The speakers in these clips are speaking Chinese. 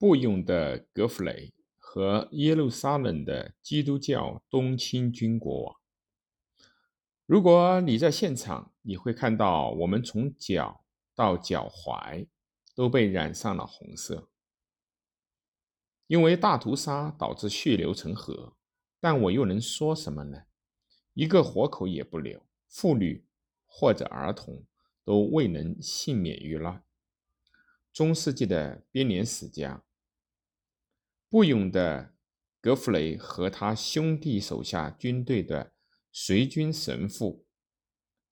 布用的格弗雷和耶路撒冷的基督教东侵军国王。如果你在现场，你会看到我们从脚到脚踝都被染上了红色，因为大屠杀导致血流成河。但我又能说什么呢？一个活口也不留，妇女或者儿童都未能幸免于难。中世纪的编年史家布永的格弗雷和他兄弟手下军队的随军神父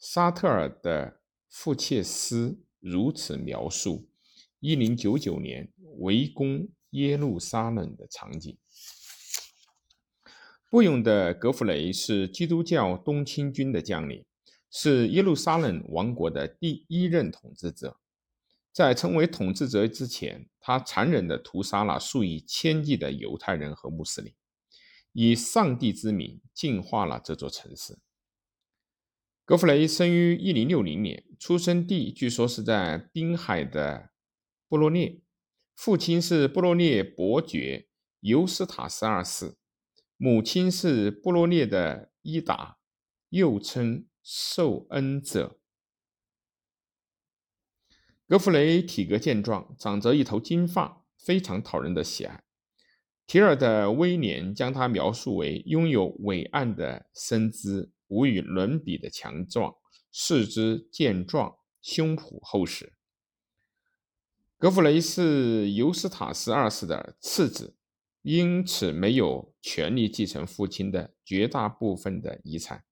沙特尔的富切斯如此描述一零九九年围攻耶路撒冷的场景。布永的格弗雷是基督教东侵军的将领，是耶路撒冷王国的第一任统治者。在成为统治者之前，他残忍地屠杀了数以千计的犹太人和穆斯林，以上帝之名净化了这座城市。格弗雷生于1060年，出生地据说是在滨海的布洛涅，父亲是布洛涅伯爵尤斯塔斯二世。母亲是布洛涅的伊达，又称受恩者。格弗雷体格健壮，长着一头金发，非常讨人的喜爱。提尔的威廉将他描述为拥有伟岸的身姿、无与伦比的强壮、四肢健壮、胸脯厚实。格弗雷是尤斯塔斯二世的次子。因此，没有权利继承父亲的绝大部分的遗产。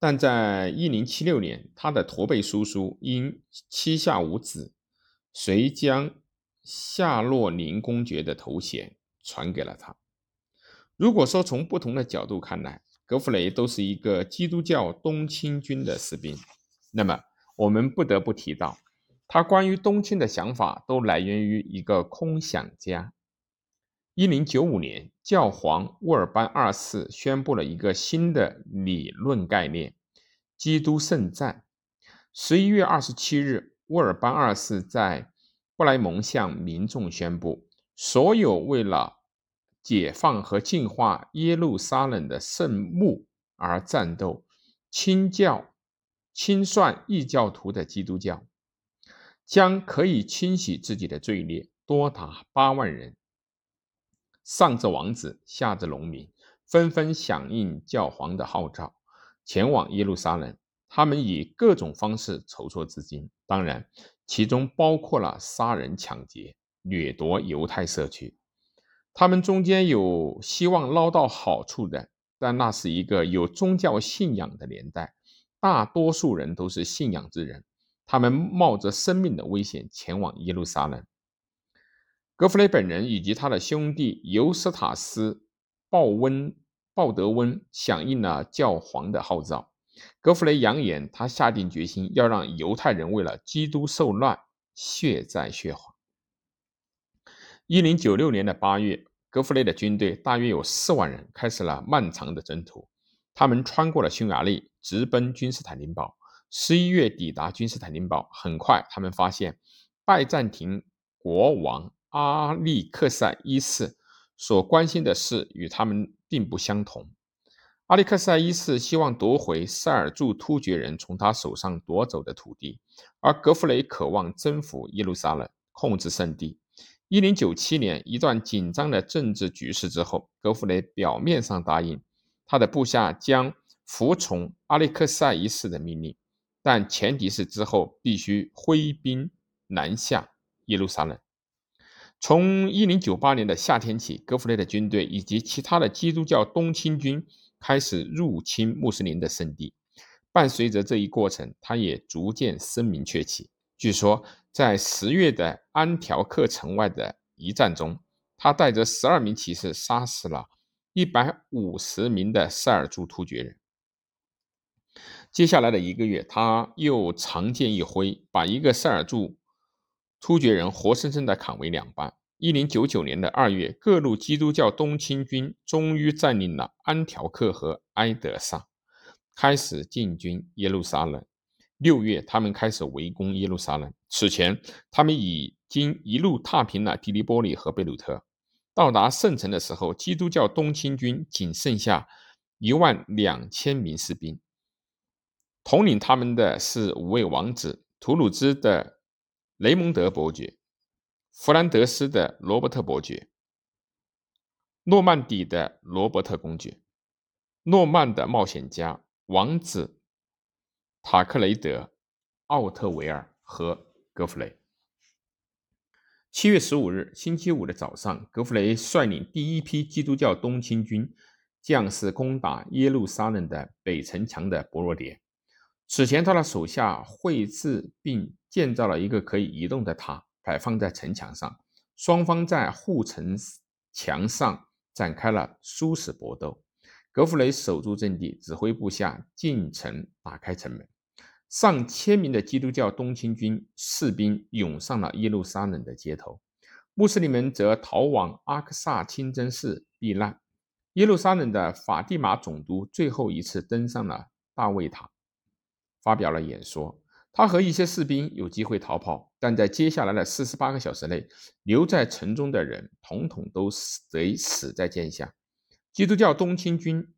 但在1076年，他的驼背叔叔因膝下无子，遂将夏洛林公爵的头衔传给了他。如果说从不同的角度看来，格弗雷都是一个基督教东侵军的士兵，那么我们不得不提到，他关于东侵的想法都来源于一个空想家。一零九五年，教皇沃尔班二世宣布了一个新的理论概念——基督圣战。十一月二十七日，沃尔班二世在布莱蒙向民众宣布：所有为了解放和净化耶路撒冷的圣墓而战斗、清教、清算异教徒的基督教，将可以清洗自己的罪孽，多达八万人。上至王子，下至农民，纷纷响应教皇的号召，前往耶路撒冷。他们以各种方式筹措资金，当然，其中包括了杀人、抢劫、掠夺犹太社区。他们中间有希望捞到好处的，但那是一个有宗教信仰的年代，大多数人都是信仰之人。他们冒着生命的危险前往耶路撒冷。格弗雷本人以及他的兄弟尤斯塔斯·鲍温、鲍德温响应了教皇的号召。格弗雷扬言，他下定决心要让犹太人为了基督受难，血债血还。一零九六年的八月，格弗雷的军队大约有四万人，开始了漫长的征途。他们穿过了匈牙利，直奔君士坦丁堡。十一月抵达君士坦丁堡，很快他们发现拜占庭国王。阿利克塞一世所关心的事与他们并不相同。阿利克塞一世希望夺回塞尔柱突厥人从他手上夺走的土地，而格弗雷渴望征服耶路撒冷，控制圣地。一零九七年，一段紧张的政治局势之后，格弗雷表面上答应他的部下将服从阿利克塞一世的命令，但前提是之后必须挥兵南下耶路撒冷。从1098年的夏天起，格弗雷的军队以及其他的基督教东侵军开始入侵穆斯林的圣地。伴随着这一过程，他也逐渐声名鹊起。据说，在十月的安条克城外的一战中，他带着十二名骑士杀死了一百五十名的塞尔柱突厥人。接下来的一个月，他又长剑一挥，把一个塞尔柱。突厥人活生生地砍为两半。一零九九年的二月，各路基督教东侵军终于占领了安条克和埃德萨，开始进军耶路撒冷。六月，他们开始围攻耶路撒冷。此前，他们已经一路踏平了迪利波里和贝鲁特。到达圣城的时候，基督教东侵军仅剩下一万两千名士兵。统领他们的是五位王子：图鲁兹的雷蒙德伯爵、弗兰德斯的罗伯特伯爵、诺曼底的罗伯特公爵、诺曼的冒险家王子塔克雷德、奥特维尔和格弗雷。七月十五日，星期五的早上，格弗雷率领第一批基督教东侵军将士攻打耶路撒冷的北城墙的博罗迭。此前，他的手下绘制并建造了一个可以移动的塔，摆放在城墙上。双方在护城墙上展开了殊死搏斗。格弗雷守住阵地，指挥部下进城打开城门。上千名的基督教东侵军士兵涌上了耶路撒冷的街头，穆斯林们则逃往阿克萨清真寺避难。耶路撒冷的法蒂玛总督最后一次登上了大卫塔，发表了演说。他和一些士兵有机会逃跑，但在接下来的四十八个小时内，留在城中的人统统都死得死在剑下。基督教东侵军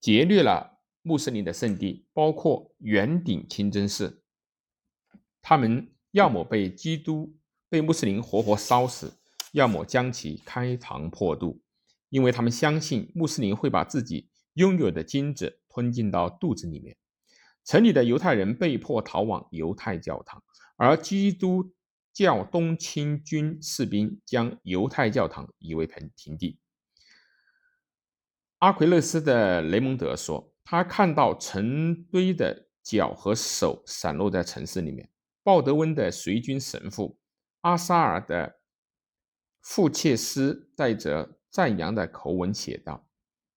劫掠了。穆斯林的圣地包括圆顶清真寺，他们要么被基督被穆斯林活活烧死，要么将其开膛破肚，因为他们相信穆斯林会把自己拥有的金子吞进到肚子里面。城里的犹太人被迫逃往犹太教堂，而基督教东侵军士兵将犹太教堂夷为平平地。阿奎勒斯的雷蒙德说。他看到成堆的脚和手散落在城市里面。鲍德温的随军神父阿沙尔的富切斯带着赞扬的口吻写道：“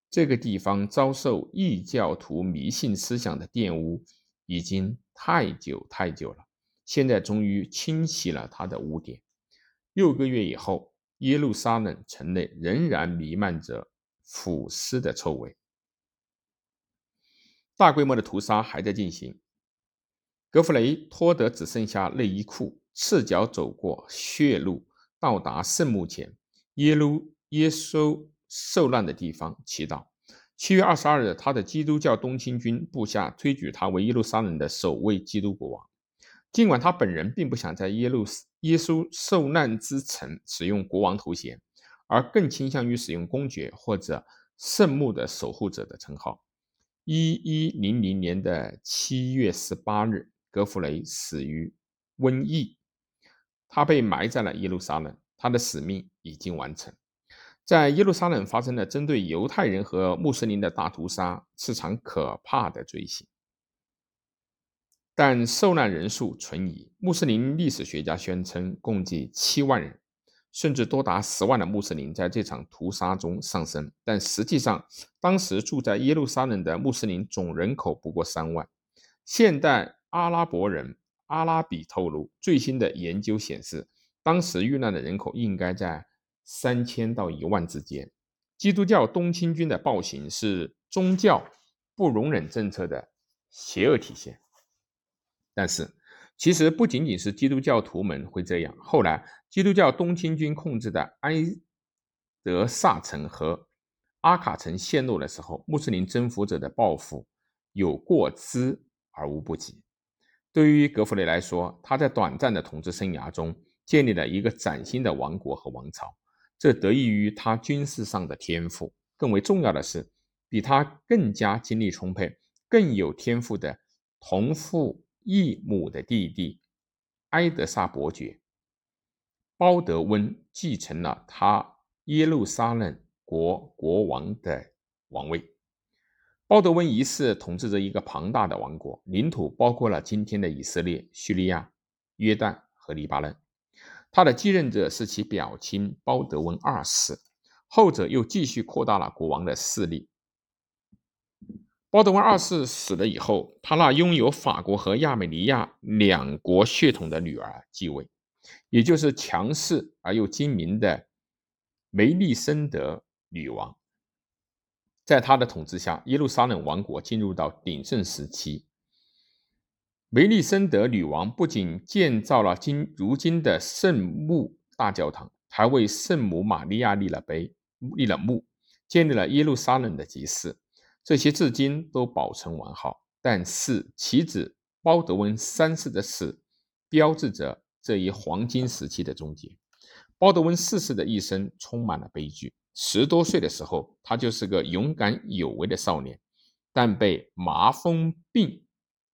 这个地方遭受异教徒迷信思想的玷污已经太久太久了，现在终于清洗了他的污点。六个月以后，耶路撒冷城内仍然弥漫着腐尸的臭味。”大规模的屠杀还在进行。格弗雷脱得只剩下内衣裤，赤脚走过血路，到达圣墓前，耶路耶稣受难的地方祈祷。七月二十二日，他的基督教东侵军部下推举他为耶路撒冷的首位基督国王。尽管他本人并不想在耶路耶稣受难之城使用国王头衔，而更倾向于使用公爵或者圣墓的守护者的称号。一一零零年的七月十八日，格弗雷死于瘟疫。他被埋在了耶路撒冷，他的使命已经完成。在耶路撒冷发生了针对犹太人和穆斯林的大屠杀，是场可怕的罪行。但受难人数存疑，穆斯林历史学家宣称共计七万人。甚至多达十万的穆斯林在这场屠杀中丧生，但实际上，当时住在耶路撒冷的穆斯林总人口不过三万。现代阿拉伯人阿拉比透露，最新的研究显示，当时遇难的人口应该在三千到一万之间。基督教东侵军的暴行是宗教不容忍政策的邪恶体现，但是。其实不仅仅是基督教徒们会这样。后来，基督教东侵军控制的埃德萨城和阿卡城陷落的时候，穆斯林征服者的报复有过之而无不及。对于格弗雷来说，他在短暂的统治生涯中建立了一个崭新的王国和王朝，这得益于他军事上的天赋。更为重要的是，比他更加精力充沛、更有天赋的同父。异母的弟弟埃德萨伯爵包德温继承了他耶路撒冷国国王的王位。包德温一世统治着一个庞大的王国，领土包括了今天的以色列、叙利亚、约旦和黎巴嫩。他的继任者是其表亲包德温二世，后者又继续扩大了国王的势力。包德温二世死了以后，他那拥有法国和亚美尼亚两国血统的女儿继位，也就是强势而又精明的梅丽森德女王。在他的统治下，耶路撒冷王国进入到鼎盛时期。梅利森德女王不仅建造了今如今的圣墓大教堂，还为圣母玛利亚立了碑、立了墓，建立了耶路撒冷的集市。这些至今都保存完好。但是其子包德温三世的死，标志着这一黄金时期的终结。包德温四世的一生充满了悲剧。十多岁的时候，他就是个勇敢有为的少年，但被麻风病。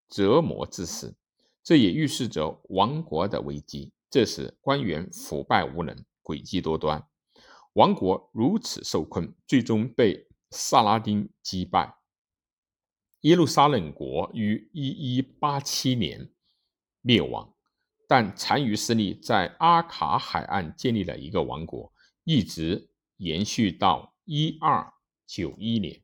折磨致死，这也预示着亡国的危机。这时官员腐败无能，诡计多端，王国如此受困，最终被萨拉丁击败。耶路撒冷国于一一八七年灭亡，但残余势力在阿卡海岸建立了一个王国，一直延续到一二九一年。